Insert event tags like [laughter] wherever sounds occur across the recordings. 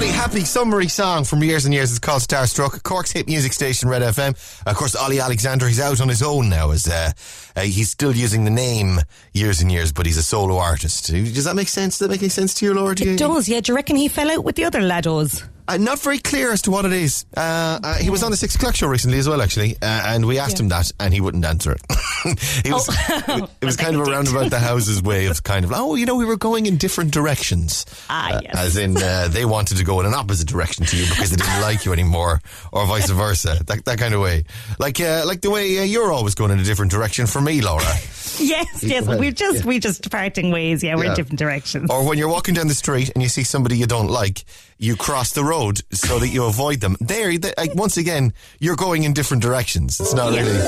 lovely, happy, summery song from years and years. It's called Starstruck. Cork's hit music station, Red FM. Of course, Olly Alexander, he's out on his own now. As uh, uh, He's still using the name years and years, but he's a solo artist. Does that make sense? Does that make any sense to you, Laura? Do you- It does, yeah. Do you reckon he fell out with the other laddos? Uh, not very clear as to what it is. Uh, uh, he was on the six o'clock show recently as well, actually, uh, and we asked him that, and he wouldn't answer it. [laughs] he was, Oh. [laughs] it [laughs] was kind of a roundabout the houses way of kind of, oh, you know, we were going in different directions. Ah, Uh, yes. As in, uh, they wanted to go in an opposite direction to you because they didn't like you anymore, or vice versa. That, that kind of way, like uh, like the way uh, you're always going in a different direction for me, Laura. Yes, yes. We're just yeah. we're just parting ways. Yeah, we're Yeah. in different directions. Or when you're walking down the street and you see somebody you don't like, you cross the road so that you avoid them. There, th- like, once again, you're going in different directions. It's not really.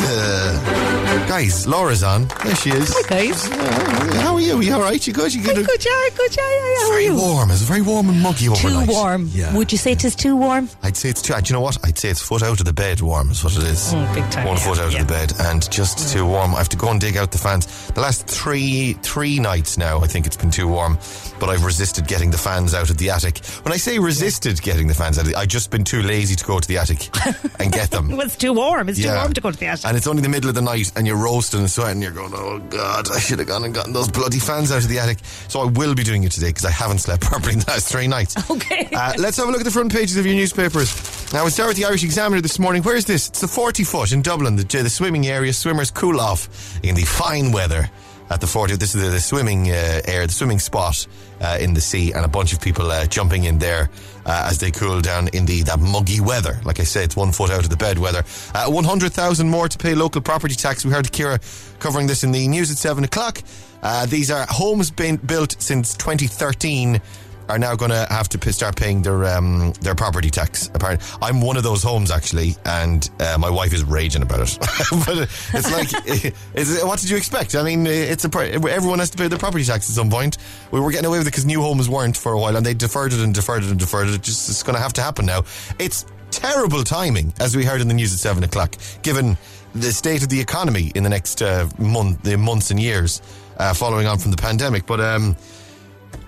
Uh, guys, Laura's on. There she is. Hi, guys. Uh, how are you? You all right? You good? You good? I'm Good, yeah, good, yeah, yeah. How are Very warm. It's very warm and muggy Too warm. Yeah. Would you say it is too warm? I'd say it's too. Do you know what? I'd say it's foot out of the bed warm is what it is. Mm, big time, One yeah, foot out yeah. of the bed and just too warm. I have to go and dig out the fans. The last three three nights now, I think it's been too warm, but I've resisted getting the fans out of the attic. When I say resisted getting the fans out, of the, attic, I've just been too lazy to go to the attic [laughs] and get them. Well, it's too warm. It's too warm to go to the attic. And it's only the middle of the night and you're roasting and sweating. You're going, oh God, I should have gone and gotten those bloody fans out of the attic. So I will be doing it today because I haven't slept [laughs] properly in the last three nights. Okay. Uh, let's have a look at the front pages of your newspapers. Now we start with the Irish Examiner this morning. Where's this? It's the 40 foot in Dublin, the, the swimming area. Swimmers cool off in the fine weather at the 40. This is the, the swimming uh, area, the swimming spot uh, in the sea, and a bunch of people uh, jumping in there uh, as they cool down in the that muggy weather. Like I say, it's one foot out of the bed weather. Uh, 100,000 more to pay local property tax. We heard Kira covering this in the news at 7 o'clock. Uh, these are homes built since 2013 are now going to have to start paying their um, their property tax. Apparently, I'm one of those homes actually, and uh, my wife is raging about it. [laughs] but it's like, [laughs] it's, what did you expect? I mean, it's a everyone has to pay their property tax at some point. We were getting away with it because new homes weren't for a while, and they deferred it and deferred it and deferred it. It just it's going to have to happen now. It's terrible timing, as we heard in the news at seven o'clock, given the state of the economy in the next uh, month, the months and years uh, following on from the pandemic. But um,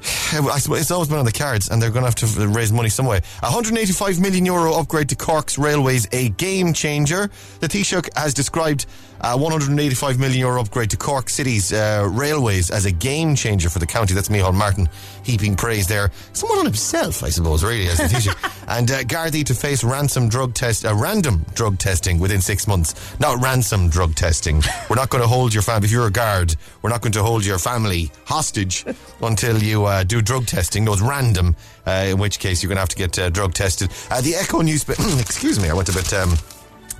[sighs] It's always been on the cards, and they're going to have to raise money some way. 185 million euro upgrade to Cork's railways, a game changer. The Taoiseach has described a 185 million euro upgrade to Cork City's uh, railways as a game changer for the county. That's Micheál Martin heaping praise there. Someone on himself, I suppose, really, as the [laughs] Taoiseach. and uh, Gardaí to face ransom drug test, uh, random drug testing within six months. Not ransom drug testing. We're not going to hold your family. If you're a guard, we're not going to hold your family hostage until you uh, do drug testing. No, it's random. Uh, in which case, you're going to have to get uh, drug tested. Uh, the Echo newspaper. [coughs] excuse me, I went a bit. Um,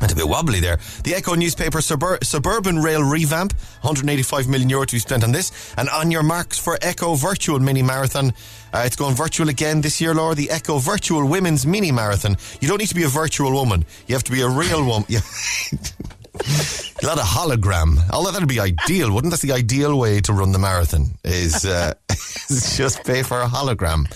Went a bit wobbly there. The Echo newspaper subur- suburban rail revamp, 185 million euro to be spent on this. And on your marks for Echo virtual mini marathon, uh, it's going virtual again this year, Laura. The Echo virtual women's mini marathon. You don't need to be a virtual woman. You have to be a real woman. Yeah. [laughs] A hologram. Although that'd be ideal, wouldn't? That? The ideal way to run the marathon. Is, uh, [laughs] is just pay for a hologram,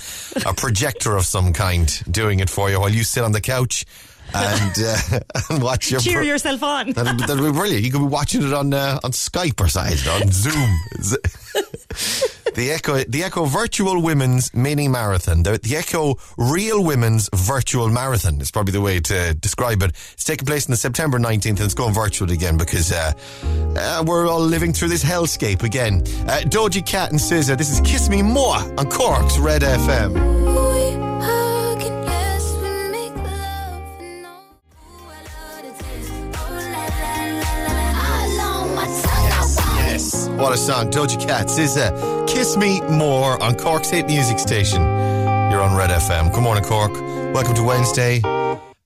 a projector of some kind, doing it for you while you sit on the couch and uh, [laughs] and watch your Cheer pro- yourself on. That'd, that'd be brilliant. You could be watching it on uh, on Skype or something, on Zoom. [laughs] the Echo, the Echo Virtual Women's Mini Marathon, the, the Echo Real Women's Virtual Marathon is probably the way to describe it. It's taking place on the September 19th and it's going virtual again because uh, uh, we're all living through this hellscape again. Uh, Doja Cat and SZA, this is Kiss Me More on Cork's Red FM. What a song. Doja Cats is SZA, Kiss Me More on Cork's hit music station. You're on Red FM. Good morning, Cork. Welcome to Wednesday.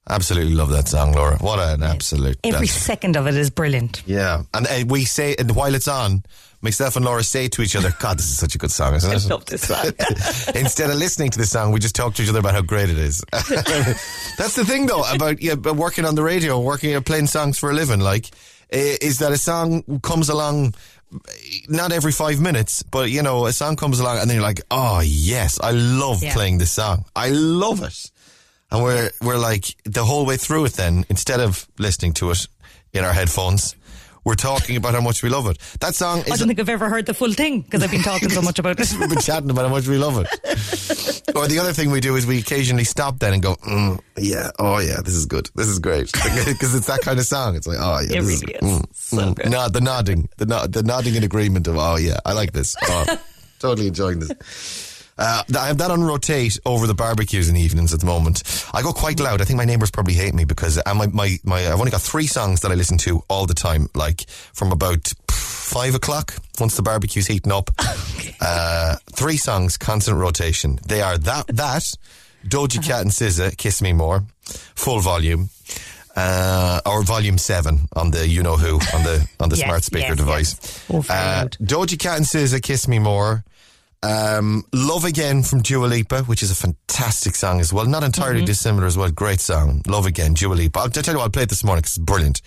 Absolutely love that song, Laura. What an absolute. Every second of it is brilliant. yeah. And uh, we say, and while it's on, myself and Laura say to each other, God, this is such a good song, isn't it? [laughs] I love this song. [laughs] Instead of listening to the song, we just talk to each other about how great it is. [laughs] That's the thing, though, about yeah, working on the radio, working uh, playing songs for a living. Like, is that a song comes along not every five minutes, but you know, a song comes along, and then you're like, oh yes, I love Yeah. playing this song. I love it. And we're we're like the whole way through it. Then instead of listening to it in our headphones. We're talking about how much we love it. That song I don't think I've ever heard the full thing because I've been talking so much about it. [laughs] We've been chatting about how much we love it. [laughs] or the other thing we do is we occasionally stop then and go, mm, yeah, oh yeah, this is good. This is great. [laughs] Because it's that kind of song. It's like, oh yeah. It this really is. mm, So mm. Nod, the nodding, the, nod, the nodding in agreement of, oh yeah, I like this. Oh, totally enjoying this. Uh, I have that on rotate over the barbecues and evenings at the moment. I go quite loud. I think my neighbours probably hate me because uh, my, my, my, I've only got three songs that I listen to all the time, like from about five o'clock once the barbecue's heating up. [laughs] Uh, three songs, constant rotation. They are that, that, Doja Cat and SZA, Kiss Me More, full volume. Uh, or volume seven on the you know who on the on the [laughs] Yes, smart speaker yes, device. yes. Oh, uh. Doja Cat and SZA, Kiss Me More. Um, Love Again from Dua Lipa, which is a fantastic song as well. Not entirely dissimilar as well. Great song. Love Again, Dua Lipa. I'll, I'll tell you what, I'll play it this morning 'cause it's brilliant.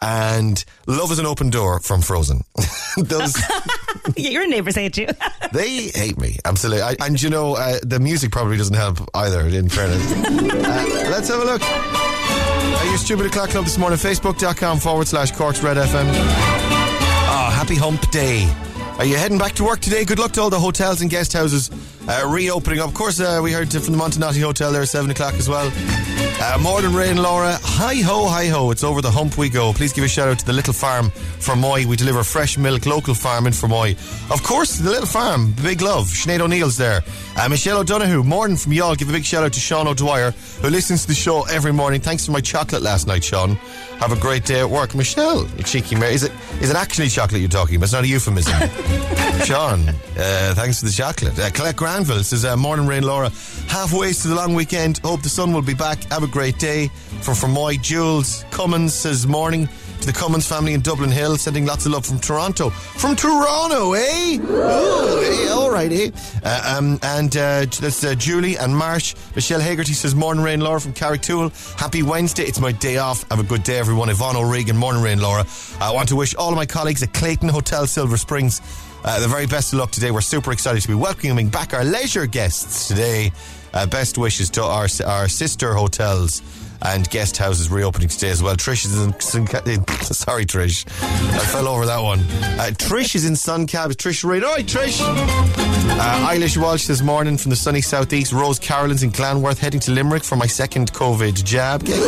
And Love is an Open Door from Frozen. [laughs] Those, [laughs] Your neighbours hate you. [laughs] they hate me. Absolutely. I, and you know, uh, the music probably doesn't help either, in fairness. uh, let's have a look. Uh, your stupid o'clock club this morning, facebook.com forward slash Corks Red FM. Ah, happy hump day. Are you heading back to work today? Good luck to all the hotels and guest houses uh, reopening. Of course, uh, we heard from the Montenotte Hotel there at 7 o'clock as well. Uh, more than rain, Laura. Hi ho, hi ho. It's over the hump we go. Please give a shout out to the Little Farm from Moy. We deliver fresh milk, local farm in Fermoy. Of course, the Little Farm. Big love. Sinead O'Neill's there. Uh, Michelle O'Donoghue. Morning from y'all. Give a big shout out to Sean O'Dwyer, who listens to the show every morning. Thanks for my chocolate last night, Sean. Have a great day at work. Michelle, you cheeky Mary. Is it, is it actually chocolate you're talking about? It's not a euphemism. [laughs] Sean, uh, thanks for the chocolate. Uh, Colette Granville says, uh, Morning Rain Laura. Halfway to the long weekend. Hope the sun will be back. Have a great day. From Fermoy, Jules Cummins says, Morning to the Cummins family in Dublin Hill. Sending lots of love from Toronto. From Toronto, eh? Ooh, eh, all right, eh? Uh, um, and uh, that's uh, Julie and Marsh. Michelle Hagerty says, Morning Rain Laura from Carrigtwohill. Happy Wednesday. It's my day off. Have a good day, everyone. Yvonne O'Regan, Morning Rain Laura. I want to wish all of my colleagues at Clayton Hotel Silver Springs uh, the very best of luck today. We're super excited to be welcoming back our leisure guests today. Uh, best wishes to our our sister hotels and guest houses reopening today as well. Trish is in, [laughs] sorry Trish, I fell over that one. Uh, Trish is in Sun Cab. Trish Reid. Right, Trish. Uh, Eilish Walsh this morning from the sunny southeast. Rose Carolyn's in Glanworth, heading to Limerick for my second COVID jab. Get you.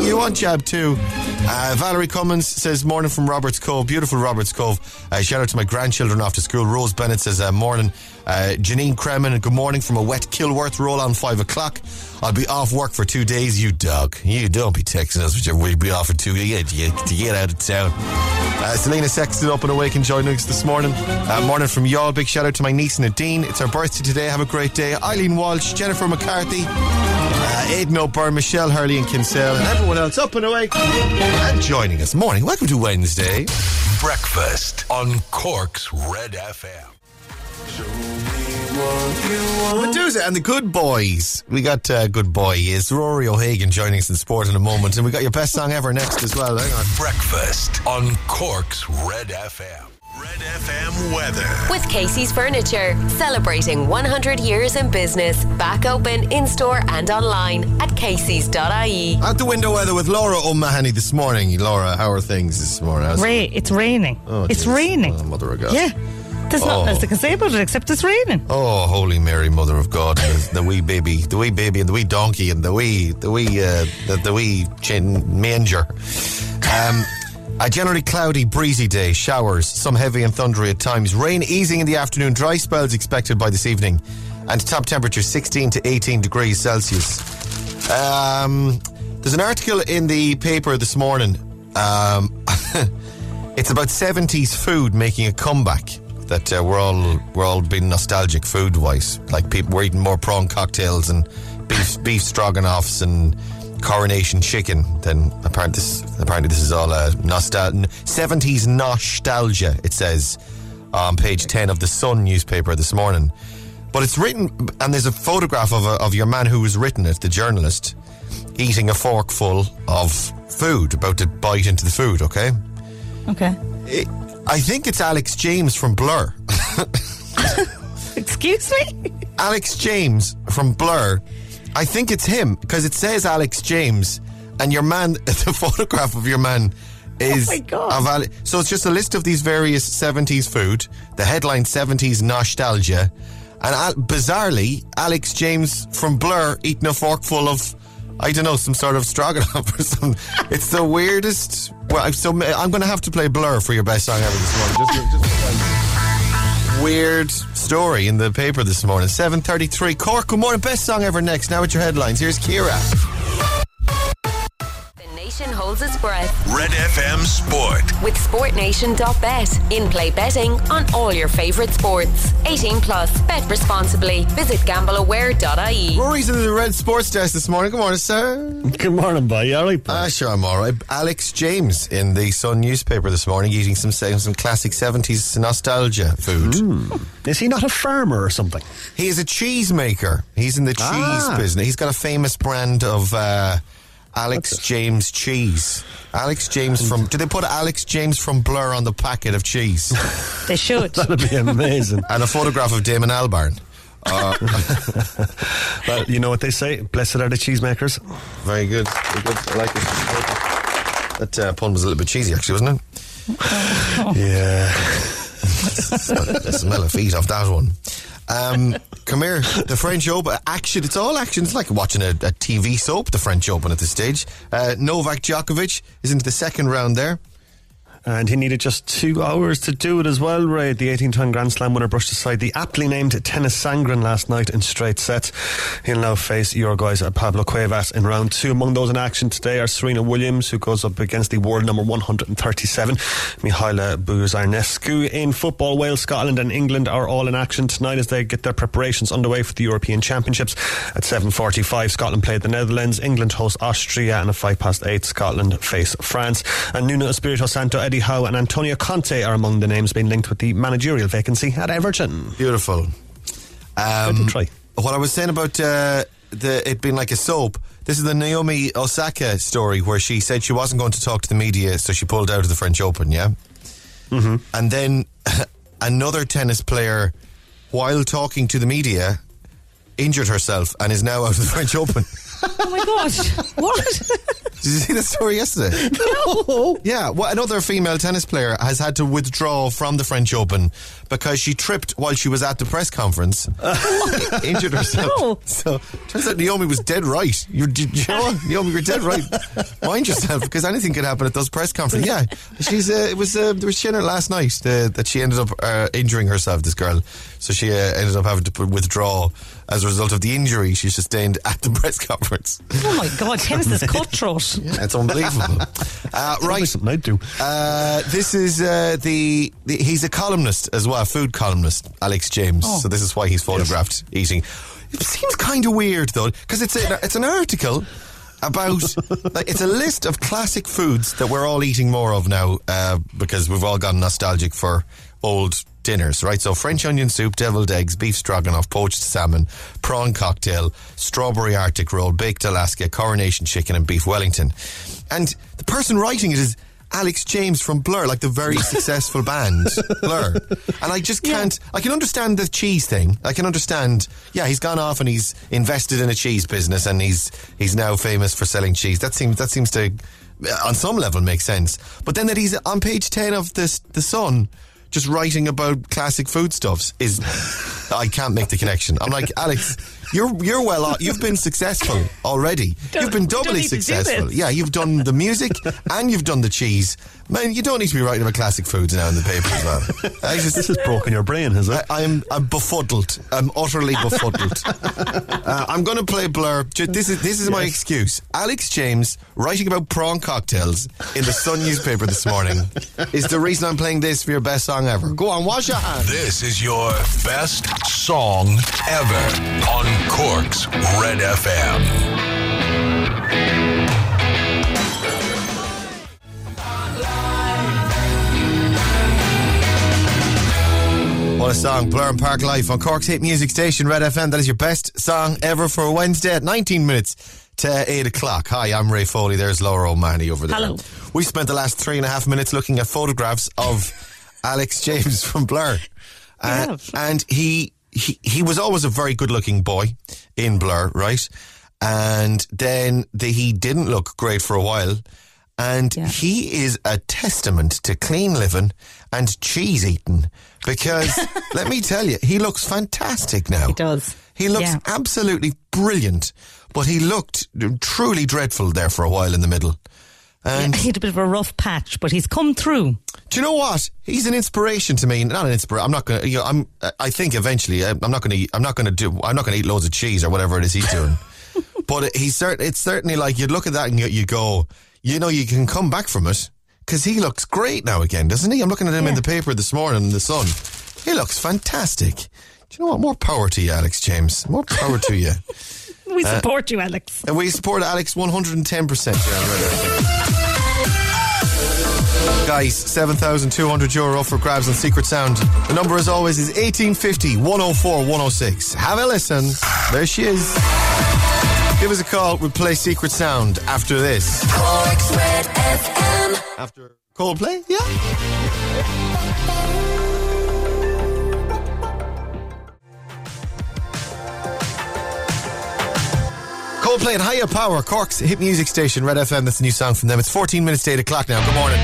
Get you on jab too. Uh, Valerie Cummins says morning from Roberts Cove. Beautiful Roberts Cove. Uh, shout out to my grandchildren off to school. Rose Bennett says uh, morning. Uh, Janine Kremen, good morning from a wet Kilworth roll on five o'clock. I'll be off work for two days. You dog. You don't be texting us, we'll be off for two days to get, get out of town. Uh, Selena Sexton up and awake and joining us this morning. Uh, morning from y'all. Big shout out to my niece Nadine. It's her birthday today. Have a great day. Eileen Walsh, Jennifer McCarthy, uh, Aidan O'Byrne, Michelle Hurley and Kinsale, and everyone else up and awake and joining us. Morning. Welcome to Wednesday. Breakfast on Cork's Red FM. Meduza and the Goodboys. We got uh, good boy is Rory O'Hagan joining us in sport in a moment, and we got your best song ever next as well. Hang on. Breakfast on Cork's Red FM. Red FM weather. With Casey's Furniture, celebrating 100 years in business. Back open in store and online at Casey's.ie. Out the window weather with Laura O'Mahony this morning. Laura, how are things this morning? Ray, it's raining. Oh, it's jeez. raining. Oh, mother of God. Yeah. There's Oh. nothing else I can say about it except it's raining. Oh, Holy Mary, Mother of God, the, the wee baby, the wee baby, and the wee donkey, and the wee, the wee, uh, the, the wee chin manger. Um, a generally cloudy, breezy day, showers, some heavy and thundery at times, rain easing in the afternoon, dry spells expected by this evening, and top temperature 16 to 18 degrees Celsius. Um, there's an article in the paper this morning. Um, [laughs] it's about 70s food making a comeback. That uh, we're all we're all being nostalgic food wise. Like people we're eating more prawn cocktails and beef beef stroganoffs and coronation chicken. Then apparently this apparently this is all uh, nostal 70s nostalgia. It says on page 10 of the Sun newspaper this morning. But it's written, and there's a photograph of, a, of your man who was written it, the journalist, eating a forkful of food, about to bite into the food, okay? Okay. It, I think it's Alex James from Blur. [laughs] Excuse me? Alex James from Blur. I think it's him because it says Alex James, and your man, [laughs] the photograph of your man oh is Oh my God. of Ale- so it's just a list of these various 70s food. The headline 70s nostalgia, and al- bizarrely, Alex James from Blur eating a forkful of. I don't know, some sort of stroganoff [laughs] or something. It's the weirdest. Well, so I'm going to have to play Blur for your best song ever this morning. Just, just weird story in the paper this morning. 7.33. Cork, good morning. Best song ever next. Now with your headlines. Here's Kira. The nation holds its breath Red FM Sport. with SportNation.bet. In play betting on all your favourite sports. 18 plus. Bet responsibly. Visit gambleaware.ie. Rory's in the Red Sports Desk this morning. Good morning, sir. Good morning, boy. You all right, boy? Ah, sure, I'm all right. Alex James in the Sun newspaper this morning eating some some classic 70s nostalgia food. Is he not a farmer or something? He is a cheese maker. He's in the cheese Ah. business. He's got a famous brand of uh, Alex James cheese. Alex James from. Do they put Alex James from Blur on the packet of cheese? [laughs] They should. [laughs] That'd be amazing. and a photograph of Damon Albarn. [laughs] well, you know what they say? Blessed are the cheesemakers. Very good. Very good. I like it. That uh, pun was a little bit cheesy, actually, wasn't it? Yeah. the smell of feet off that one. Um, come here, the French Open action. It's all action. It's like watching a, a TV soap. The French Open at this stage. Uh, Novak Djokovic is into the second round there. And he needed just two hours to do it as well, Ray. The 18 time Grand Slam winner brushed aside the aptly named Tennys Sandgren last night in straight sets. He'll now face Uruguay's Pablo Cuevas in round two. Among those in action today are Serena Williams, who goes up against the world number 137, Mihaela Buzarnescu. In football, Wales, Scotland, and England are all in action tonight as they get their preparations underway for the European Championships. At 7.45, Scotland play the Netherlands, England host Austria, and at 5 past 8, Scotland face France. And Nuno Espirito Santo, Eddie Howe, and Antonio Conte are among the names being linked with the managerial vacancy at Everton. Beautiful. Um, try. What I was saying about uh, the it being like a soap. This is the Naomi Osaka story where she said she wasn't going to talk to the media, so she pulled out of the French Open. Yeah. Mm-hmm. And then [laughs] another tennis player, while talking to the media, injured herself and is now out of the French Open. [laughs] oh my gosh. What? Did you see that story yesterday? no. Yeah, well, another female tennis player has had to withdraw from the French Open because she tripped while she was at the press conference, [laughs] injured herself. No. So turns out Naomi was dead right. You, you know, Naomi, you're dead right. Mind yourself because anything could happen at those press conferences. Yeah, she's. Uh, it was. Uh, there was Shannon last night uh, that she ended up uh, injuring herself. This girl, so she uh, ended up having to put, withdraw as a result of the injury she sustained at the press conference. Oh my God. Tennis is cutthroat. [laughs] It's unbelievable. [laughs] Uh, right. Something I'd do. Uh, this is uh, the, the he's a columnist as well, food columnist, Alex James. Oh. So this is why he's photographed eating. It seems kind of weird though, because it's a, it's an article about [laughs] like it's a list of classic foods that we're all eating more of now uh, because we've all gone nostalgic for old dinners, right? So French onion soup, deviled eggs, beef stroganoff, poached salmon, prawn cocktail, strawberry Arctic roll, baked Alaska, coronation chicken, and beef Wellington. And the person writing it is Alex James from Blur, like the very [laughs] successful band Blur. And I just can't. I can understand the cheese thing. I can understand. Yeah, he's gone off and he's invested in a cheese business, and he's he's now famous for selling cheese. That seems that seems to, on some level, make sense. But then that he's on page ten of this the Sun. Just writing about classic foodstuffs is, I can't make the connection. I'm like, Alex, you're you're well off. You've been successful already. [laughs] Don't- You've been doubly need do successful. Yeah, you've done the music [laughs] and you've done the cheese. Man, you don't need to be writing about classic foods now in the paper as well. [laughs] I just, This has broken your brain, has it? I, I'm I'm befuddled. I'm utterly befuddled. uh, I'm going to play Blur. This is this is my excuse. Alex James writing about prawn cocktails in the Sun newspaper this morning is the reason I'm playing this for your best song ever. Go on, wash your hands. This is your best song ever on Cork's Red FM. What a song, Blur and Parklife on Cork's hit music station, Red FM. That is your best song ever for Wednesday at 19 minutes to 8 o'clock. Hi, I'm Ray Foley. There's Laura O'Mahony over there. Hello. We spent the last three and a half minutes looking at photographs of [laughs] Alex James from Blur. Uh, have. and he, he he was always a very good looking boy in Blur, right? And then the, he didn't look great for a while. And Yeah. he is a testament to clean living and cheese eating because [laughs] let me tell you, he looks fantastic now. He does. He looks Yeah. absolutely brilliant, but he looked truly dreadful there for a while in the middle. And he had a bit of a rough patch, but he's come through. do you know what? He's an inspiration to me. Not an inspiration. I'm not going to. You know, I'm. I think eventually, I'm not going to. I'm not going to do. I'm not going to eat loads of cheese or whatever it is he's doing. [laughs] but he's cert, It's certainly like you'd look at that and you, you go, you know, you can come back from it because he looks great now again, doesn't he? I'm looking at him in the paper this morning in the sun. He looks fantastic. Do you know what? More power to you, Alex James. More power to you. [laughs] We uh, support you, Alex. And we support Alex 110% here on Red Guys, 7,200 euro for grabs on Secret Sound. The number, as always, is 1850 104 106. Have a listen. There she is. Give us a call. We'll play Secret Sound after this. Cork's Red FM. After Coldplay? Yeah. Coldplay and Higher Power, Cork's hit music station, Red FM. That's a new song from them. It's 14 minutes to 8 o'clock now. Good morning.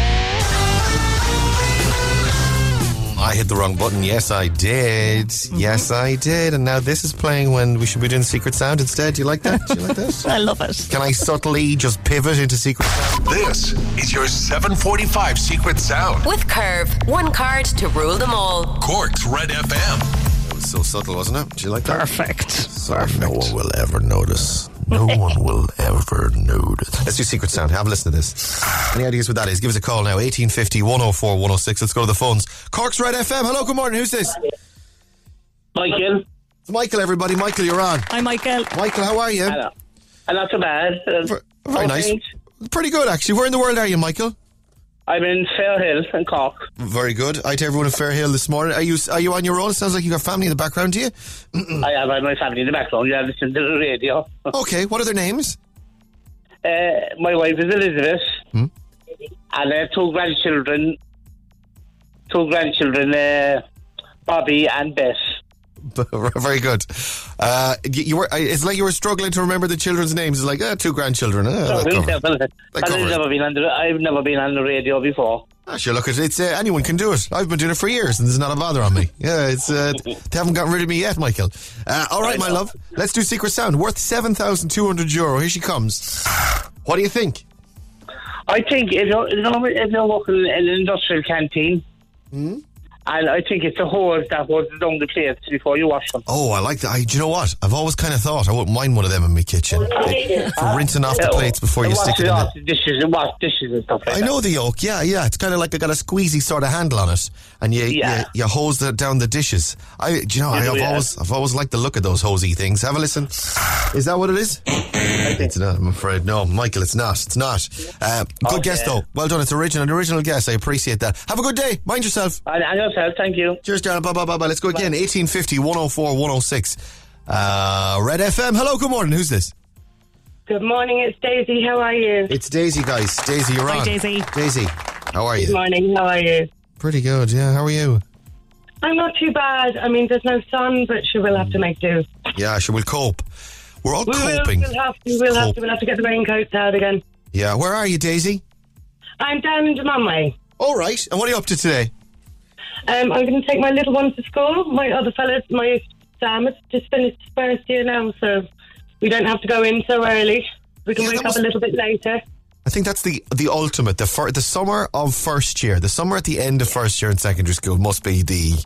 I hit the wrong button. Yes, I did. Yes, I did. And now this is playing when we should be doing Secret Sound instead. Do you like that? Do you like that? [laughs] I love it. Can I subtly just pivot into Secret Sound? This is your 745 Secret Sound. With Curve, one card to rule them all. Cork's Red FM. That was so subtle, wasn't it? Do you like that? Perfect. So no one will ever notice. No one will ever notice. Let's do Secret Sound. Have a listen to this. Any ideas what that is? Give us a call now. 1850 104 106. Let's go to the phones. Cork's Red FM. Hello, good morning. Who's this? Michael, It's Michael, everybody. Michael, you're on. Hi, Michael. Michael, how are you? hello. Uh, not so bad. Uh, Ver- Very nice. Pretty good, actually. Where in the world are you, Michael? I'm in Fairhill in Cork. Very good. Hi to everyone in Fairhill this morning. Are you are you on your own? It sounds like you got family in the background, do you? I have uh, my family in the background. Yeah, listen to the radio. [laughs] Okay. What are their names? Uh, my wife is Elizabeth, Hmm? and I have two grandchildren. Two grandchildren, uh, Bobby and Bess. [laughs] Very good. Uh, you, you were. It's like you were struggling to remember the children's names. It's like uh, two grandchildren. Uh, So that we'll cover- tell them. That And I've never been on the. I've never been on the radio before. Ah, sure, look, it's, uh, anyone can do it. I've been doing it for years, and there's not a bother on me. Yeah, it's uh, [laughs] they haven't gotten rid of me yet, Michael. Uh, all right, my love, let's do Secret Sound, worth seven thousand two hundred euro. Here she comes. What do you think? I think if you're, if you're working in an industrial canteen, Hmm? And I think it's a hose that goes down the plates before you wash them. Oh, I like that. I, do you know what? I've always kind of thought I wouldn't mind one of them in my kitchen for rinsing off the plates before you stick it in. The, the dishes and wash dishes and stuff like I that. know the yolk. Yeah, yeah. It's kind of like I got a squeezy sort of handle on it, and you Yeah. you, you hose the, down the dishes. I, do you know? I, do, I've yeah. always I've always liked the look of those hosey things. Have a listen. Is that what it is? It's not. I'm afraid. No, Michael, it's not. It's not. Uh, good Okay. guess though. Well done. It's original. An original guess. I appreciate that. Have a good day. Mind yourself. And, and yourself, thank you. Cheers, Darren. Bye, bye, bye, bye. Let's go again. 1850 104 106. Uh, Red FM. Hello. Good morning. Who's this? Good morning, it's Daisy. How are you? It's Daisy, guys. Daisy, you're Hi, on. Daisy. Daisy, how are you? Good you? morning, how are you? Pretty good. Yeah. How are you? I'm not too bad. I mean, there's no sun, but sure, we'll have to make do. Yeah. Sure. We'll cope. We're all We will, coping. we'll have to, we'll have Cope. to, we'll have to get the raincoats out again. Yeah. Where are you, Daisy? I'm down in Dunmanway. All right. And what are you up to today? Um, I'm going to take my little one to school. My other fella, my Sam, has just finished his first year now, so we don't have to go in so early. We can Yeah, wake up a little bit later. I think that's the the ultimate. The fir- the summer of first year, the summer at the end of first year in secondary school must be the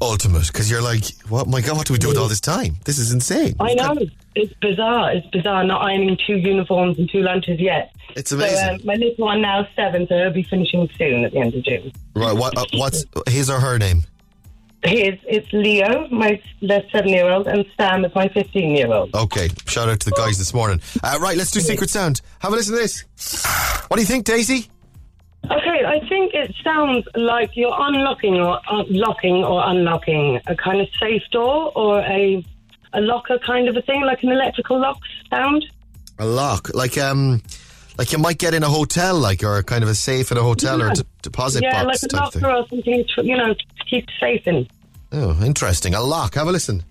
ultimate because you're like, what? My God, what do we do with all this time? This is insane. I know. It's bizarre. It's bizarre not ironing two uniforms and two lunches yet. It's So amazing. um, my little one now seven, so he'll be finishing soon at the end of June. right. What? Uh, what's his or her name? His it's Leo, my the seven-year-old, and Sam is my fifteen-year-old. Okay. Shout out to the guys this morning. Uh, right. Let's do Secret Sound. Have a listen to this. What do you think, Daisy? Okay, I think it sounds like you're unlocking or unlocking or unlocking a kind of safe door or a a locker kind of a thing, like an electrical lock sound. A lock, like um, like you might get in a hotel, like or kind of a safe in a hotel or a Yeah. d- deposit yeah, box like a locker or something, to, you know, to keep safe in. Oh, interesting. A lock. Have a listen.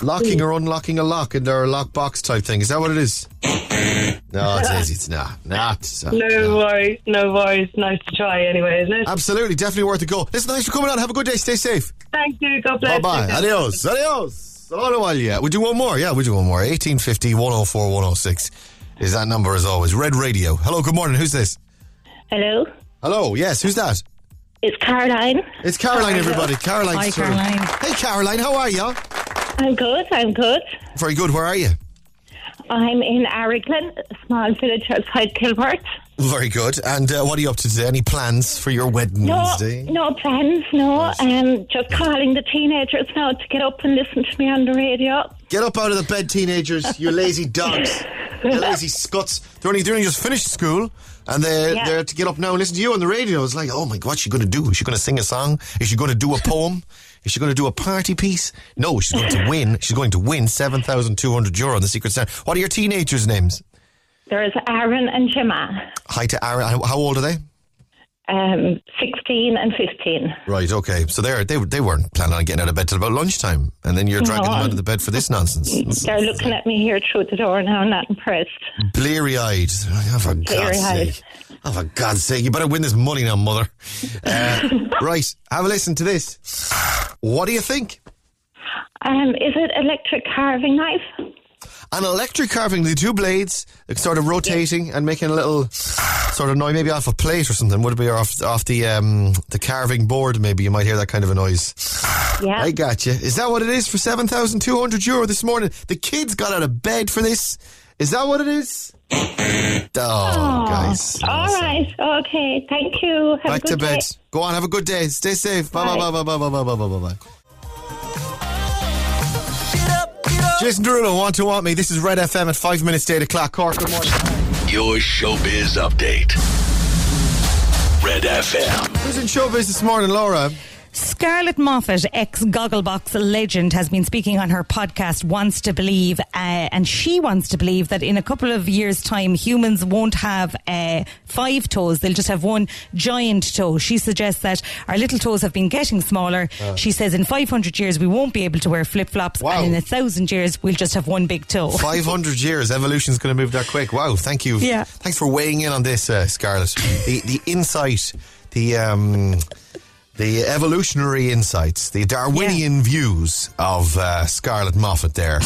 Locking or unlocking a lock in their lockbox type thing. Is that what it is? [laughs] No, it is. Easy. It's not. Not. So, No worries, no worries. Nice to try anyway, isn't it? Absolutely, definitely worth a go. Listen, thanks for coming on. Have a good day. Stay safe. Thank you. God bless. bye. you. Adios. Adios. Hold a while, yeah. We do one more. Yeah, we do one more. 1850 104 106 is that number as always. Red Radio. Hello, good morning. Who's this? Hello, Hello, yes, who's that? It's Caroline. It's Caroline, everybody. Caroline. Hi, Caroline. Hey, Caroline, how are you? I'm good. I'm good. Very good. Where are you? I'm in Araglin, a small village outside Kilworth. Very good. And uh, what are you up to today? Any plans for your wedding No, Wednesday? no plans. No, um, just calling the teenagers now to get up and listen to me on the radio. Get up out of the bed, teenagers. You lazy dogs. [laughs] you lazy scuts. They're only, they're only just finished school. And they're, Yeah. they're to get up now and listen to you on the radio. It's like, oh my God, what's she going to do? Is she going to sing a song? Is she going to do a poem? Is she going to do a party piece? No, she's going to win. She's going to win 7,200 euro on the Secret Santa. What are your teenagers' names? There's Aaron and Gemma, Hi to Aaron. How old are they? Um, 16 and 15. Right, okay. So they're, they, they weren't planning on getting out of bed till about lunchtime. And then you're dragging them out of the bed for this nonsense. They're looking at me here through the door now, not impressed. Bleary eyed. Oh, for God's sake. Oh, for God's sake. You better win this money now, mother. Uh, [laughs] right. Have a listen to this. What do you think? Um, is it electric carving knife? An electric carving, the two blades like, sort of rotating and making a little sort of noise, maybe off a plate or something. Would it be off, off the um, the carving board? Maybe you might hear that kind of a noise. Yeah. I got you. Is that what it is for 7,200 euro this morning? The kids got out of bed for this. Is that what it is? [laughs] Oh, guys. All right. Okay. Thank you. Have Back a to bed. day. Go on, have a good day. Stay safe. Bye bye bye bye bye bye bye bye bye bye. Jason Derulo, want to want me. This is Red FM at five minutes to eight o'clock. Cork, good morning. Your showbiz update. Red FM. Who's in showbiz this morning, Laura? Scarlett Moffatt, ex Gogglebox legend, has been speaking on her podcast Wants to Believe, uh, and she wants to believe that in a couple of years' time, humans won't have uh, five toes; they'll just have one giant toe. She suggests that our little toes have been getting smaller. She says in 500 years we won't be able to wear flip flops, Wow. and in a thousand years we'll just have one big toe. 500 years. Evolution's going to move that quick. Wow. Thank you. Yeah. Thanks for weighing in on this, uh, Scarlett. the, the insight, the, um, the evolutionary insights, the Darwinian views of uh, Scarlett Moffatt there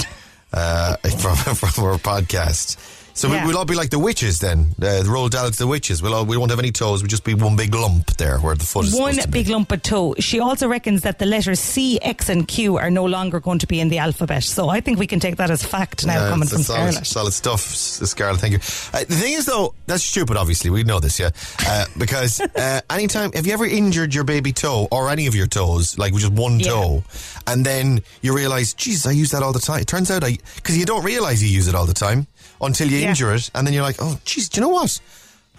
uh, [laughs] from, from our podcast. So Yeah. we, we'll all be like the witches then. Uh, the Roald Dahl's the witches. We'll all, we won't have any toes. We'll just be one big lump there where the foot is One to be. big lump of toe. She also reckons that the letters C, X, and Q are no longer going to be in the alphabet. So I think we can take that as fact now Yeah, coming from solid, Scarlett. solid stuff, Scarlett. Thank you. Uh, the thing is, though, that's stupid. Obviously, we know this, yeah. Uh, [laughs] because uh, anytime, have you ever injured your baby toe or any of your toes, like with just one Yeah. toe, and then you realize, geez, I use that all the time. It turns out I, because you don't realize you use it all the time until you Yeah. injure it, and then you're like, oh, geez, do you know what?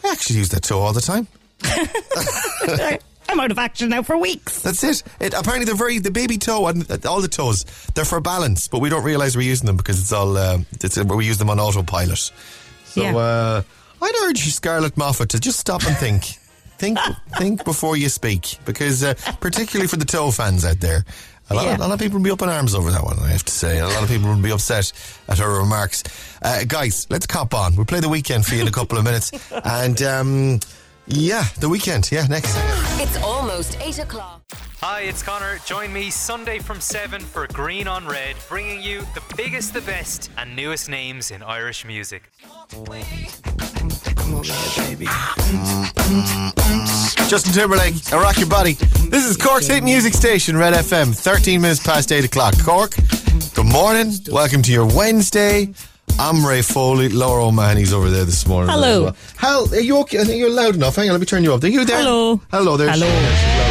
I actually use that toe all the time. [laughs] I'm out of action now for weeks. That's it. it apparently, they're very the baby toe and uh, all the toes. They're for balance, but we don't realize we're using them because it's all uh, it's, we use them on autopilot. So Yeah. uh, I'd urge Scarlett Moffatt, to just stop and think, [laughs] think, think before you speak, because uh, particularly for the toe fans out there. A lot, of, a lot of people would be up in arms over that one, I have to say. A lot of people would be upset at her remarks. Uh, guys, let's cop on. We'll play the weekend for you in a couple of minutes. [laughs] And, um, yeah, the weekend. Yeah, next. It's almost 8 o'clock. Hi, it's Connor. Join me Sunday from 7 for Green on Red, bringing you the biggest, the best, and newest names in Irish music. Justin Timberlake, and Rock Your Body. This is Cork's hit music station, Red FM, 13 minutes past 8 o'clock. Cork, good morning. Welcome to your Wednesday. I'm Ray Foley. Laura O'Mahony's over there this morning. Hello. well. Hal, are you okay? I think you're loud enough. Hang on, let me turn you up. Are you there? Hello. Hello, there. Hello. she-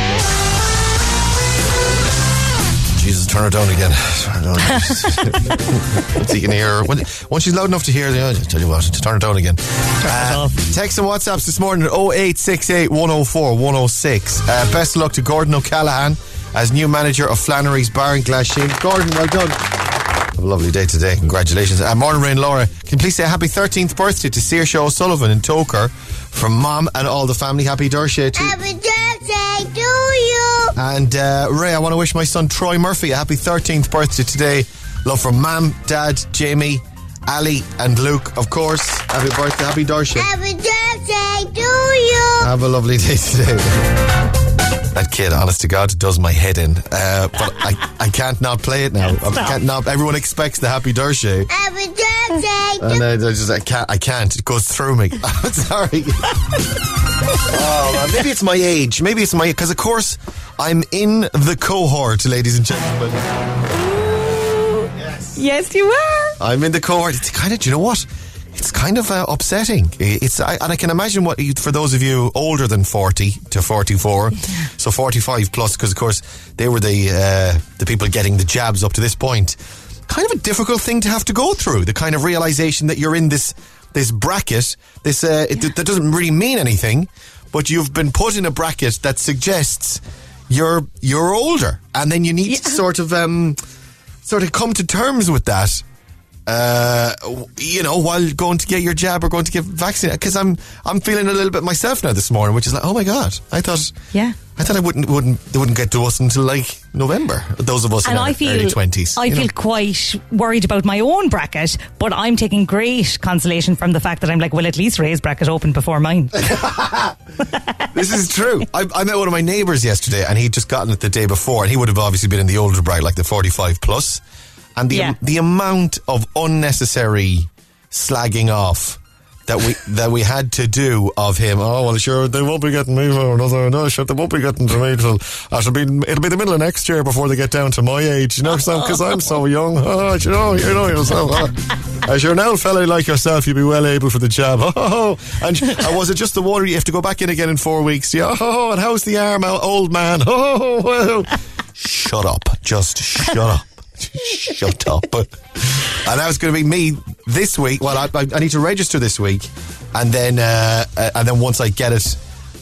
turn her down again. [laughs] Turn her down. Let's you can hear her. When, once she's loud enough to hear, I'll tell you what, turn her down again. Uh, text and WhatsApps this morning at 0868 104 106. Uh, best of luck to Gordon O'Callaghan as new manager of Flannery's Bar in Glasheen. Gordon, well done. Have a lovely day today. Congratulations. Uh, morning, Rain Laura. Can you please say happy 13th birthday to Saoirse O'Sullivan in Togher from mom and all the family. Happy Darshay to Happy birthday to you. and uh, Ray, I want to wish my son Troy Murphy a happy 13th birthday today Love from mom, Dad, Jamie, Ali, and Luke, of course. Happy birthday, happy Darshan. Happy birthday to you. Have a lovely day today. [laughs] That kid, honest to God, does my head in. Uh, but I, I can't not play it now. I can't not. Everyone expects the happy Darshan. Happy birthday. And I, I just I can't I can't. It goes through me. [laughs] I'm sorry. oh, maybe it's my age. Maybe it's my because of course I'm in the cohort, ladies and gentlemen. Yes, you are. I'm in the cohort. It's kind of, do you know what? It's kind of uh, upsetting. It's I, and I can imagine what for those of you older than 40 to 44, [laughs] so 45 plus, because of course they were the uh, the people getting the jabs up to this point. Kind of a difficult thing to have to go through. The kind of realization that you're in this this bracket. This uh, it, that doesn't really mean anything, but you've been put in a bracket that suggests you're you're older, and then you need to sort of um, sort of come to terms with that. Uh, you know, while going to get your jab or going to get vaccinated, because I'm I'm feeling a little bit myself now this morning, which is like, oh my god, I thought, Yeah. I thought I wouldn't wouldn't they wouldn't get to us until like November. Those of us And in I feel early twenties. I feel quite worried about my own bracket, but I'm taking great consolation from the fact that I'm like, well, at least Ray's bracket opened before mine. [laughs] [laughs] this is true. I, I met one of my neighbours yesterday, and he'd just gotten it the day before, and he would have obviously been in the older bracket, like the forty-five plus, and the Yeah. the amount of unnecessary slagging off. That we [laughs] that we had to do of him. Oh well, sure they won't be getting me for another. No, sure they won't be getting to me till it'll be it'll be the middle of next year before they get down to my age. You know, because I'm so [laughs] young. Oh, you know, you know yourself. Oh. As you're an old fella like yourself, you'd be well able for the job. [laughs] Oh, and uh, was it just the water? You have to go back in again in four weeks. Yeah. Oh, and how's the arm, old man? Oh, well. Shut up. Just shut up. [laughs] Shut up. And that was going to be me this week. Well, I, I, I need to register this week, and then uh, uh, and then once I get it,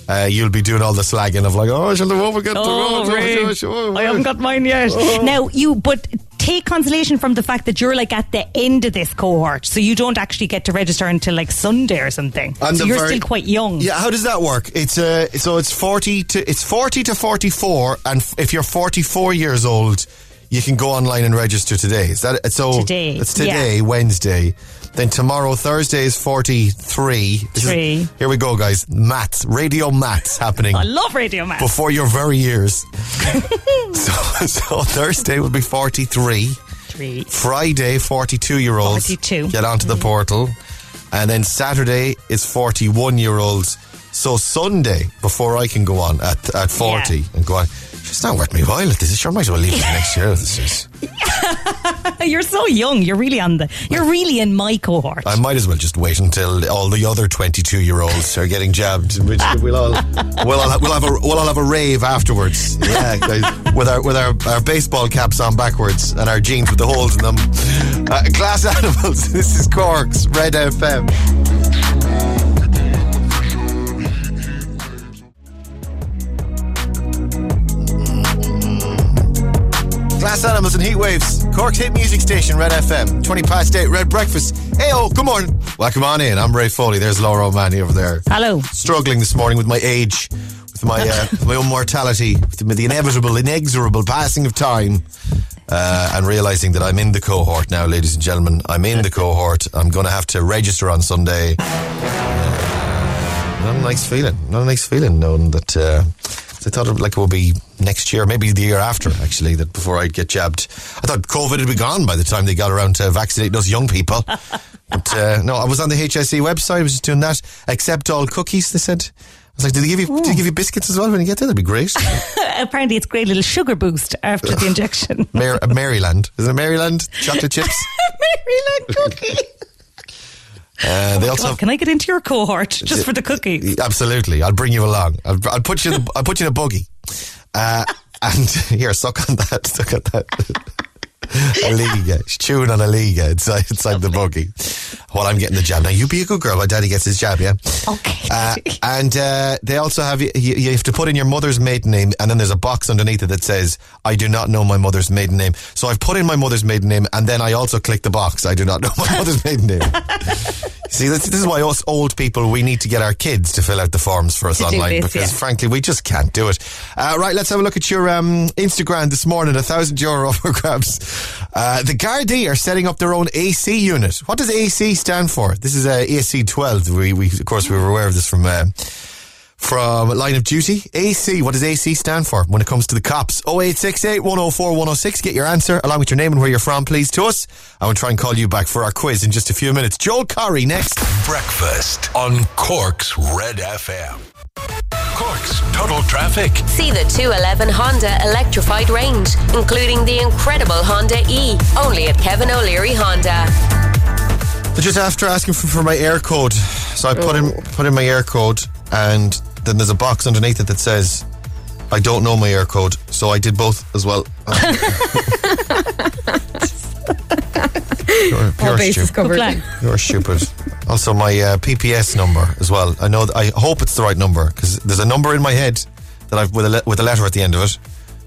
uh, you'll be doing all the slagging of like, oh, shall the woman get Oh, the Ray, I haven't got mine yet. Oh. Now you, but take consolation from the fact that you're like at the end of this cohort, so you don't actually get to register until like Sunday or something. And so you're very- still quite young. Yeah, how does that work? It's uh, so it's forty to it's forty to forty four, and f- if you're forty four years old, you can go online and register today. Is that so? Today, It's today, Wednesday. Then tomorrow, Thursday is forty three. Three. Here we go, guys. Maths, radio maths happening. I love radio math. before your very ears. [laughs] so, so Thursday will be 43. Three. Friday, 42 year olds. 42. Get onto the mm-hmm. portal. And then Saturday is 41 year olds. So Sunday, before I can go on at, at 40 Yeah. and go on, it's not worth me while at this. Sure, might as well leave it next year. This is, [laughs] You're so young. You're really on the. You're really in my cohort. I might as well just wait until all the other 22 year olds are getting jabbed. Which we'll all, we'll all, we'll have a, we'll all have a rave afterwards. Yeah, with our, with our, our baseball caps on backwards and our jeans with the holes in them. Uh, Glass [laughs] Animals, this is Cork's Red FM. Glass Animals and Heat Waves, Cork's hit music station, Red FM. 20 past 8, Red Breakfast. Hey, oh, good morning. Welcome on in. I'm Ray Foley. There's Laura O'Mahony over there. Hello. Struggling this morning with my age, with my uh, [laughs] my own mortality, with the, the inevitable, inexorable passing of time, uh, and realizing that I'm in the cohort now, ladies and gentlemen. I'm in the cohort. I'm going to have to register on Sunday. Uh, not a nice feeling. Not a nice feeling knowing that. Uh, I thought it, like it would be next year, maybe the year after, actually, that before I'd get jabbed. I thought COVID had be gone by the time they got around to vaccinating us young people. [laughs] but uh, no, I was on the HSE website. I was just doing that. Accept all cookies. They said. I was like, did they give you did they give you biscuits as well when you get there? That'd be great. [laughs] Apparently, it's a great little sugar boost after the [laughs] injection. Mar- Maryland, is it Maryland chocolate chips? Maryland cookie. Uh, they also God, can I get into your cohort just for the cookies? Absolutely, I'll bring you along. I'll, I'll put you. In the, I'll put you in a buggy. Uh, and [laughs] here, suck on that. Suck on that. [laughs] [laughs] a liga. She's chewing on a liga inside, inside the buggy while I'm getting the jab. Now, you be a good girl while daddy gets his jab, yeah? Okay. Uh, and uh, they also have you, you, you have to put in your mother's maiden name, and then there's a box underneath it that says, I do not know my mother's maiden name. So I've put in my mother's maiden name, and then I also click the box, I do not know my mother's [laughs] maiden name. See, this, this is why us old people, we need to get our kids to fill out the forms for us To online this, because, yeah. frankly, we just can't do it. Uh, right, let's have a look at your um, Instagram this morning. A thousand euro [laughs] for grabs Uh, the Gardaí are setting up their own AC unit. What does AC stand for? This is uh, AC 12. We, we, of course, we were aware of this from uh, from Line of Duty. AC, what does AC stand for when it comes to the cops? 0868 104 106. Get your answer along with your name and where you're from, please, to us. I will try and call you back for our quiz in just a few minutes. Joel Corry next. Breakfast on Cork's Red FM. Cork's Total Traffic. See the 211 Honda electrified range, including the incredible Honda E, only at Kevin O'Leary Honda. Just after asking for, for my Eircode, so I put in oh. put in my Eircode, and then there's a box underneath it that says, "I don't know my Eircode," so I did both as well. [laughs] Um, you're pure bases stupid. covered. Good plan. You're stupid. Also, my uh, PPS number as well. I know. That, I hope it's the right number because there's a number in my head that I've with a le- with a letter at the end of it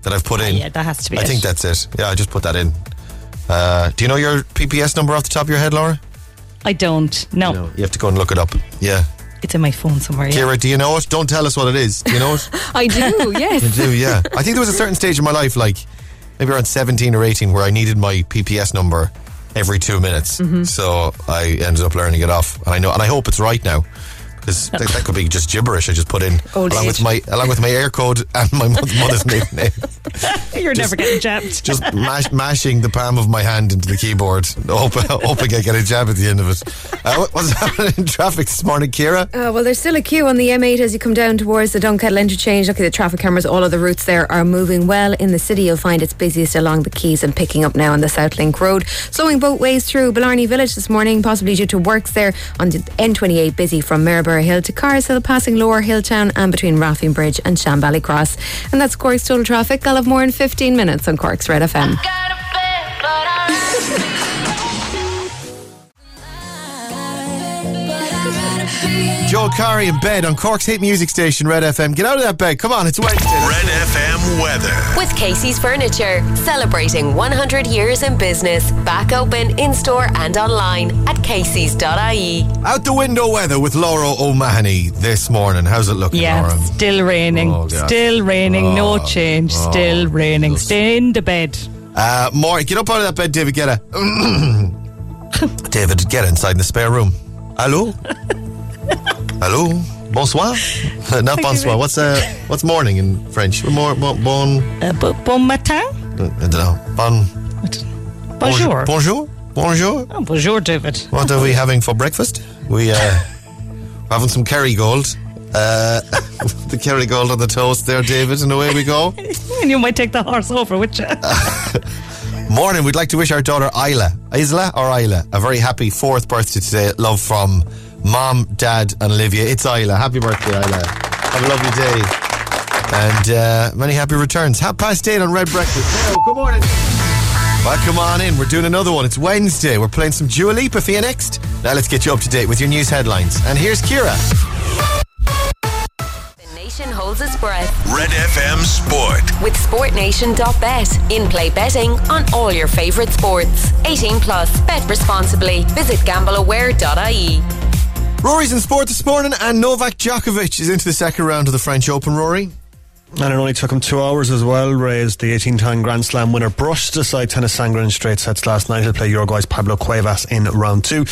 that I've put in. Yeah, that has to be I it. think that's it. Yeah, I just put that in. Uh, do you know your PPS number off the top of your head, Laura? I don't. No, No, you have to go and look it up. Yeah. it's in my phone somewhere. Yeah. Kira, do you know it? Don't tell us what it is. Do you know it? [laughs] I do, yes. you do, yeah. I think there was a certain stage in my life, like maybe around 17 or 18, where I needed my PPS number every two minutes. Mm-hmm. So I ended up learning it off. And I know, and I hope it's right now. Because that, that could be just gibberish I just put in Old along age. with my along with my Eircode and my mother's [laughs] maiden name. [laughs] You're never getting jabbed. [laughs] Just mash, mashing the palm of my hand into the keyboard, hoping, hoping I get a jab at the end of it. Uh, what's happening in traffic this morning, Kira? Uh, well, there's still a queue on the M8 as you come down towards the Dunkettle interchange. Look at the traffic cameras. All of the routes there are moving well. In the city, you'll find it's busiest along the quays and picking up now on the South Link Road. Slowing both ways through Blarney Village this morning, possibly due to works there on the N28, busy from Hill to Carshill, passing Lower Hilltown and between Raffing Bridge and Shambally Cross. And that's Cork's total traffic. I'll have more in 15 minutes on Cork's Red FM. Joel Corry in bed on Cork's hit music station, Red FM. Get out of that bed. Come on, it's Wednesday. Red FM weather. With Casey's Furniture, celebrating 100 years in business. Back open in store and online at Casey's.ie. Out the window weather with Laura O'Mahony this morning. How's it looking, Yeah, Laura? still raining. Oh, still raining. no Oh, change. oh, still raining. just- Stay in the bed. Uh, more, get up out of that bed, David. Get a. [coughs] David, get inside in the spare room. Hello? [laughs] [laughs] Hello? Bonsoir? [laughs] Not bonsoir. What's uh, what's morning in French? More, bon, bon, Uh, bon matin. I don't know. Bon, Bonjour. Bonjour? Bonjour? Oh, bonjour, David. What are we having for breakfast? We uh [laughs] having some Kerrygold. Uh, the Kerrygold on the toast there, David, and away we go. And you might take the horse over with you. Morning, we'd like to wish our daughter Isla, Isla or Isla, a very happy fourth birthday today. Love from mom, dad, and Olivia. It's Isla. Happy birthday, Isla. Have a lovely day. And uh, many happy returns. Half past eight on Red Breakfast. Hello, good morning. Well, come on in. We're doing another one. It's Wednesday. We're playing some Dua Lipa for you next. Now let's get you up to date with your news headlines. And here's Kira. The nation holds its breath Red FM Sport. with SportNation.bet. In play betting on all your favourite sports. 18 plus. Bet responsibly. Visit gambleaware.ie. Rory's in sport this morning, and Novak Djokovic is into the second round of the French Open. Rory. And it only took him two hours as well. Raised the 18 time Grand Slam winner brushed aside Tennys Sandgren in straight sets last night. He'll play Uruguay's Pablo Cuevas in round two.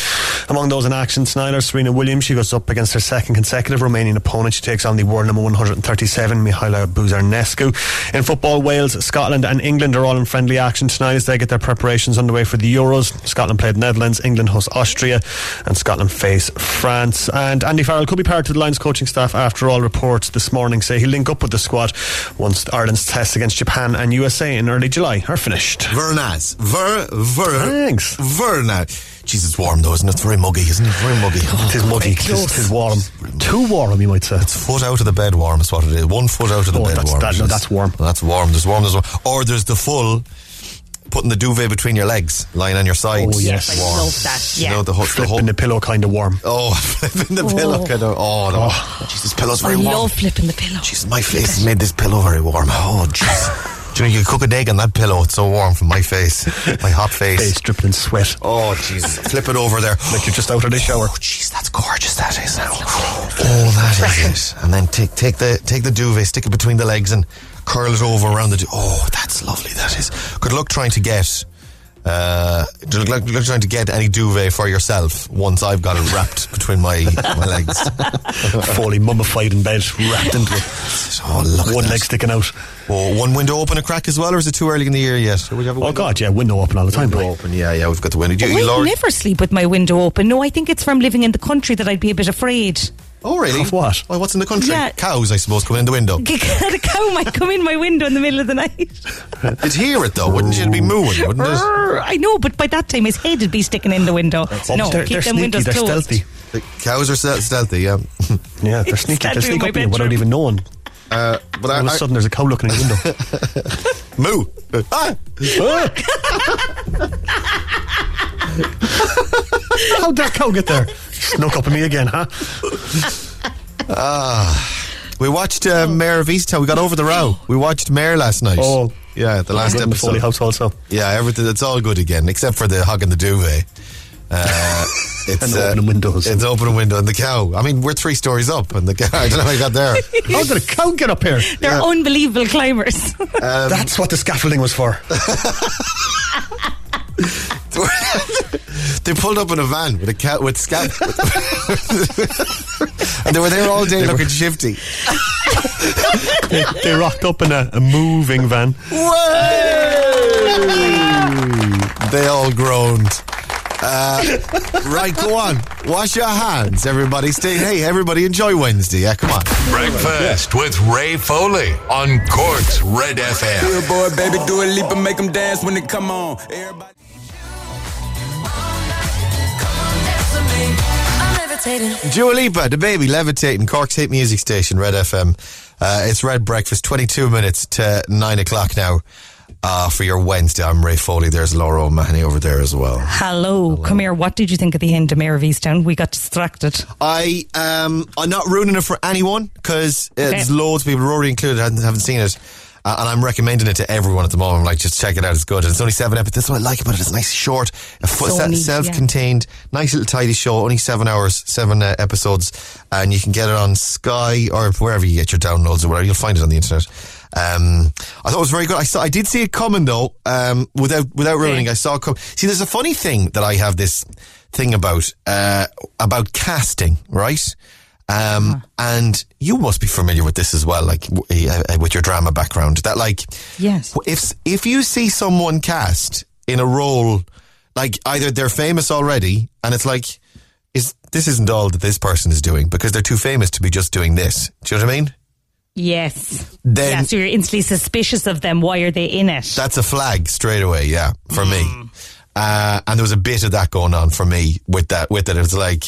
Among those in action tonight are Serena Williams. She goes up against her second consecutive Romanian opponent. She takes on the world number 137, Mihaela Buzarnescu. In football, Wales, Scotland, and England are all in friendly action tonight as they get their preparations underway for the Euros. Scotland play the Netherlands, England host Austria, and Scotland face France. And Andy Farrell could be part of the Lions coaching staff after all reports this morning say he'll link up with the squad once Ireland's tests against Japan and USA in early July are finished. Vernaz. Ver, ver. Thanks. Verna. Jeez, it's warm though, isn't it? It's very muggy, isn't it? Very muggy. Oh, it is muddy. It is, it is warm. Too warm, you might say. It's foot out of the bed warm is what it is. One foot out of the Oh, bed that's- warm. that- no, that's warm. That's warm. There's warm. There's warm. Or there's the full putting the duvet between your legs, lying on your side. Oh, yes. warm. I love that. You Yeah. know, the, hu- the whole. Flipping the pillow kind of warm. Oh, [laughs] flipping the pillow. Oh. Kind of, oh, no. Oh. Jeez, this pillow's I very warm. love flipping the pillow. Jesus, my face made this pillow very warm. Oh, jeez. [laughs] Do you know, you cook an egg on that pillow, it's so warm from my face. My hot [laughs] face. Face dripping sweat. Oh, Jesus. Flip it over there. Like you're just out of the shower. Oh, jeez, that's gorgeous. That is now. Oh, that is it. And then take take the take the duvet, stick it between the legs, and curl it over around the. Du- oh, that's lovely. That is. Good luck trying to get Uh, do look like trying to get any duvet for yourself once I've got it wrapped between my my legs. [laughs] Fully mummified in bed, wrapped into it. Oh, look at One that. leg sticking out. Oh, one window open a crack as well, or is it too early in the year yet? Would you have a Oh. God, yeah, window open all the time. Window open, yeah, yeah, we've got the window. Do you, I you, never sleep with my window open. No, I think it's from living in the country that I'd be a bit afraid. Oh, really? Of what? Oh, what's in the country? Yeah. Cows, I suppose, coming in the window. a [laughs] cow might come in my window in the middle of the night. [laughs] You'd hear it though, wouldn't you? It'd be mooing, wouldn't it? I know, but by that time his head would be sticking in the window. Oh, no, they're, keep they're them sneaky, windows they're closed. stealthy. The cows are stealth- stealthy, yeah. [laughs] Yeah, they're It's sneaky. They'll stealthy in sneak my up on you without bedroom. even knowing. Uh, but All of a I, sudden, there's a cow looking in the window. I, moo. Ah! How'd that cow get there? Snuck up on me again, huh? [laughs] Ah. We watched uh, Mare of Easttown. We got over the row. We watched Mare last night. Oh. yeah, the last in the Foley episode. house also. Yeah, everything. It's all good again, except for the hog and the duvet. Uh, [laughs] it's And the opening windows. It's open window and the cow. I mean, we're three stories up, and the cow. [laughs] I don't know how I got there. [laughs] How did a cow get up here? They're unbelievable climbers. That's what the scaffolding was for. they pulled up in a van with a cat with scab, and they were there all day looking shifty. they, they rocked up in a, a moving van. They all groaned. Uh, right, go on. Wash your hands, everybody. Stay. Hey, everybody, enjoy Wednesday. Yeah, come on. Breakfast with Ray Foley on Cork's Red FM. Good boy, baby, do a leap and make them dance when they come on. Everybody. Dua Lipa, DaBaby, levitating. Cork's hit music station, Red FM. Uh, it's Red Breakfast, 22 minutes to 9 o'clock now. Uh, for your Wednesday, I'm Ray Foley. There's Laura O'Mahony over there as well. Hello. Come here. What did you think of the end of Mare of Easttown? We got distracted. I um I'm not ruining it for anyone because there's loads of people, Rory included, haven't, haven't seen it. Uh, and I'm recommending it to everyone at the moment. Like, just check it out; it's good. And it's only seven episodes. That's what I like about it. It's nice, short, So self-contained, nice little tidy show. Only seven hours, seven uh, episodes, and you can get it on Sky or wherever you get your downloads or whatever. You'll find it on the internet. Um, I thought it was very good. I saw, I did see it coming though. Um, without without ruining, I saw it come. See, there's a funny thing that I have this thing about uh, about casting, right? Um, and you must be familiar with this as well, like uh, with your drama background. That like, Yes. if if you see someone cast in a role, like either they're famous already, and it's like, is this isn't all that this person is doing because they're too famous to be just doing this. Do you know what I mean? Yes. Then- yeah, so you're instantly suspicious of them. Why are they in it? That's a flag straight away, yeah, for me. Uh, and there was a bit of that going on for me with that. With it, it was like,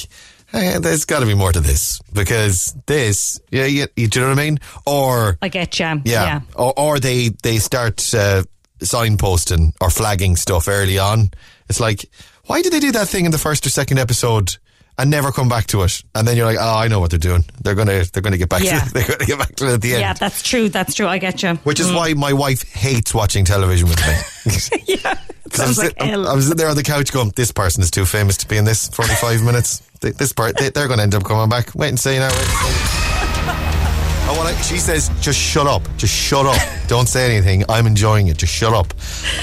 eh, there's got to be more to this because this, yeah, yeah, you, do you know what I mean? Or I get you. yeah, yeah. Or, or they they start uh, signposting or flagging stuff early on. It's like, why did they do that thing in the first or second episode? And never come back to it, and then you're like, "Oh, I know what they're doing. They're gonna, they're gonna get back. Yeah. To, [laughs] they're gonna get back to it at the end." Yeah, that's true. That's true. I get you. Which is mm. why my wife hates watching television with me. [laughs] yeah. I'm, sit- like I'm, sitting there on the couch going, this person is too famous to be in this 45 minutes. Th- This part, they, they're going to end up coming back. Wait and see now. Wait and see. I wanna, she says, just shut up. Just shut up. Don't say anything. I'm enjoying it. Just shut up.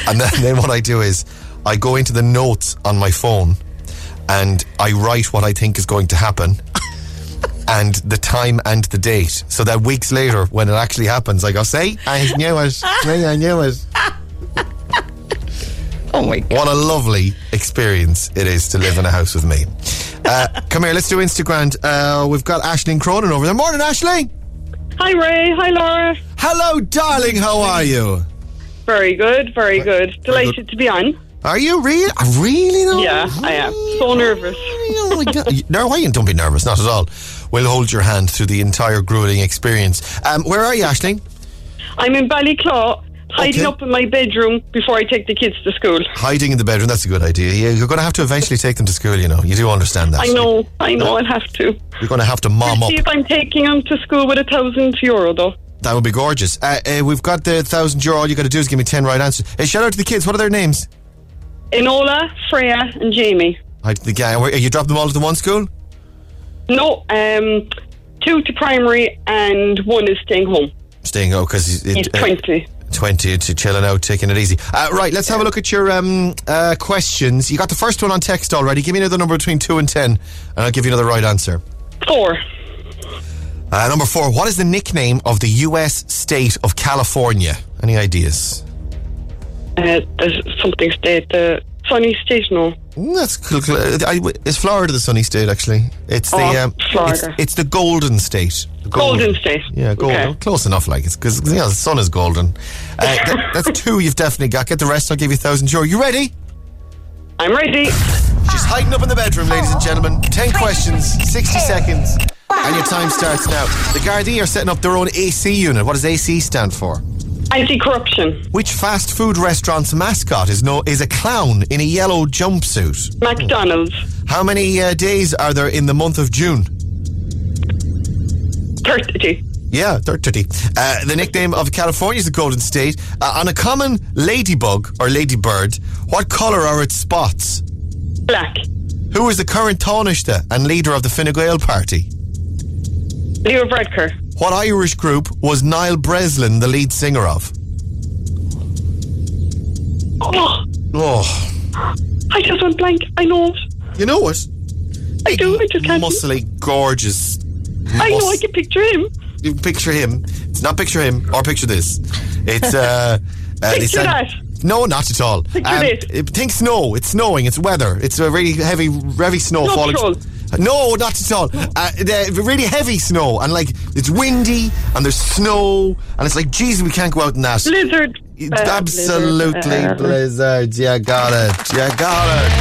And then, [laughs] then what I do is I go into the notes on my phone and I write what I think is going to happen [laughs] and the time and the date. So that weeks later, when it actually happens, I go, say, I knew it. [laughs] I knew it. Oh my God. What a lovely experience it is to live in a house with me. [laughs] Uh, come here, let's do Instagram. Uh, we've got Ashling Cronin over there. Morning, Ashling. Hi, Ray. Hi, Laura. Hello, darling. How are you? Very good, very good. Delighted to be on. Are you really? Really? Though? Yeah, I am. So nervous. [laughs] Oh my God. No, why? Don't be nervous. Not at all. We'll hold your hand through the entire grueling experience. Um, where are you, Ashling? I'm in Ballyclough, hiding Okay. up in my bedroom before I take the kids to school. Hiding in the bedroom. That's a good idea. Yeah, You're going to have to eventually take them to school. You know, you do understand that. I know, I know, I'll have to. You're going to have to mom up. See if I'm taking them to school with a thousand euro, though. That would be gorgeous. Uh, uh, we've got the thousand euro. All you got to do is give me ten right answers. Hey, shout out to the kids. What are their names? Enola, Freya, and Jamie. I, the guy. where- You dropped them all to the one school. No, um, two to primary, and one is staying home. Staying home because He's 20. 20 to chilling out, taking it easy. Uh, right, let's have a look at your um, uh, questions. You got the first one on text already. Give me another number between 2 and 10, and I'll give you another right answer. Four. Uh, number 4. What is the nickname of the U.S. state of California? Any ideas? Uh, there's something state, the sunny state, no. Mm, That's cool. cool. Uh, I- Is Florida the sunny state, actually? It's the Oh, um, Florida. It's, it's the golden state. The Golden state. Yeah, golden. Okay. Close enough, like it's because you know, the sun is golden. Uh, [laughs] that- that's two you've definitely got. Get the rest. I'll give you a thousand. Sure. You ready? I'm ready. She's hiding up in the bedroom, ladies and gentlemen. Ten questions, sixty seconds, and your time starts now. The Gardaí are setting up their own AC unit. What does AC stand for? Anti-corruption. Which fast food restaurant's mascot is no is a clown in a yellow jumpsuit? McDonald's. How many uh, days are there in the month of June? 30. Yeah, 30. Uh, the nickname of California is the Golden State. Uh, on a common ladybug or ladybird, what colour are its spots? Black. Who is the current Taoiseach and leader of the Fine Gael party? Leo Varadkar. What Irish group was Niall Breslin the lead singer of? Oh, Oh, I just went blank. I know it. you know it. I do. I just can't. Muscly, gorgeous. I know. I can picture him. You can picture him. It's not picture him or picture this. It's uh, [laughs] uh Picture that. No, not at all. Picture this. it- Think snow. It's snowing. It's weather. It's a really heavy, heavy snow Snow falling. patrol. No, not at all. Uh, the really heavy snow and like it's windy and there's snow and it's like, Jesus, we can't go out in that. Blizzard. Uh, absolutely blizzard, uh, blizzard. You got it. Yeah, got it.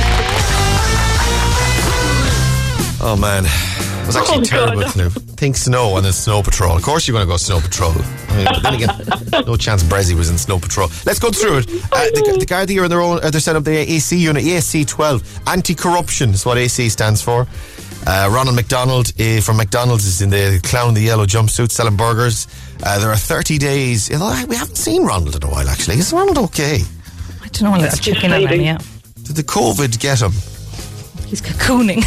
Oh man, it was actually Oh, terrible God. clue. Think snow and then snow patrol. Of course, you're going to go snow patrol. I mean, then again, no chance Bressie was in snow patrol. Let's go through it. Uh, the, the Gardaí are in their own. Uh, they're set up the AC unit, AC 12. Anti-corruption is what AC stands for. Uh, Ronald McDonald uh, from McDonald's is in the clown in the yellow jumpsuit selling burgers. Uh, there are 30 days. Although we haven't seen Ronald in a while, actually. Is Ronald okay? I don't know. Let's check in on him. hiding. Yeah, Did the COVID get him? he's cocooning.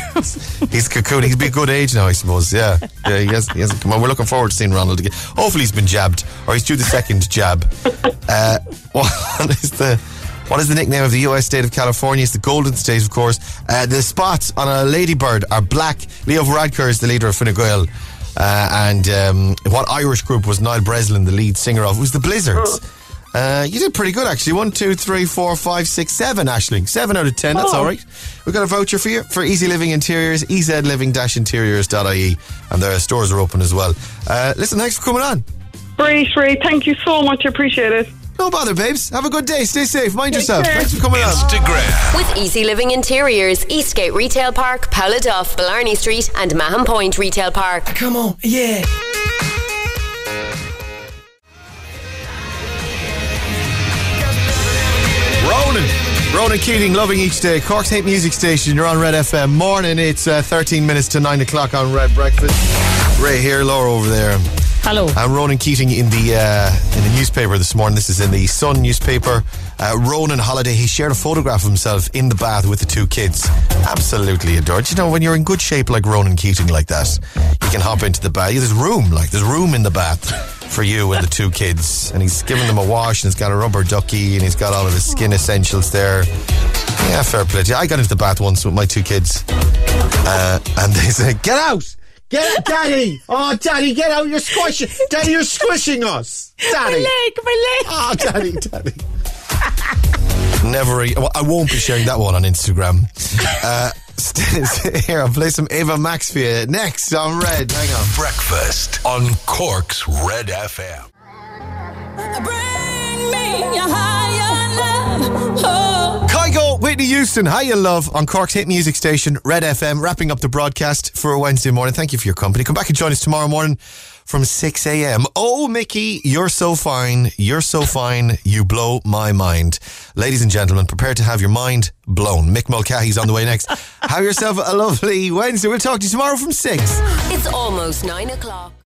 [laughs] He's cocoon. He's be a good age now, I suppose. Yeah, yeah. He has. He hasn't come on. We're looking forward to seeing Ronald again. Hopefully, he's been jabbed, or he's due the second jab. [laughs] Uh, [laughs] what is the what is the nickname of the U.S. state of California? It's the Golden State, of course. Uh, the spots on a ladybird are black. Leo Varadkar is the leader of Fine Gael. Uh, and um, what Irish group was Niall Breslin the lead singer of? It was the Blizzards. Uh, you did pretty good, actually. One, two, three, four, five, six, seven, Ashling. Seven out of ten. That's Oh. all right. We've got a voucher for you for EZ Living Interiors, ezliving-interiors.ie. And their stores are open as well. Uh, listen, thanks for coming on. Great, Ray. Thank you so much. I appreciate it. No bother, babes. Have a good day. Stay safe. Mind Take yourself. care. Thanks for coming on. Instagram. With EZ Living Interiors, Eastgate Retail Park, Paula Duff, Blarney Street, and Mahon Point Retail Park. Come on, yeah. Ronan. Ronan Keating, loving each day. Cork's Hate Music Station. You're on Red FM. Morning. It's uh, 13 minutes to 9 o'clock on Red Breakfast. Ray here, Laura over there. Hello. I'm Ronan Keating in the uh, in the newspaper this morning. This is in the Sun newspaper. Uh, Ronan Holiday. He shared a photograph of himself in the bath with the two kids. Absolutely adored. You know, when you're in good shape like Ronan Keating like that, you can hop into the bath. There's room, like there's room in the bath for you and the two kids. And he's given them a wash, and he's got a rubber ducky, and he's got all of his skin essentials there. Yeah, fair play. I got into the bath once with my two kids, uh, and they said, "Get out." Get out, Daddy! Oh, Daddy, get out! You're squishing, Daddy, you're squishing us, Daddy. My leg, my leg. Oh, Daddy, Daddy. [laughs] Never. well, I won't be sharing that one on Instagram. Uh, st- [laughs] here, I'll play some Ava Max for you next on Red. Hang on. Breakfast on Cork's Red FM. Kygo, Whitney Houston, Higher Love on Cork's Hit Music Station, Red FM, wrapping up the broadcast for a Wednesday morning. Thank you for your company. Come back and join us tomorrow morning from 6 a.m. Oh, Mickey, you're so fine. You're so [laughs] fine. You blow my mind. Ladies and gentlemen, prepare to have your mind blown. Mick Mulcahy's on the way next. [laughs] have yourself a lovely Wednesday. We'll talk to you tomorrow from 6. It's almost nine o'clock.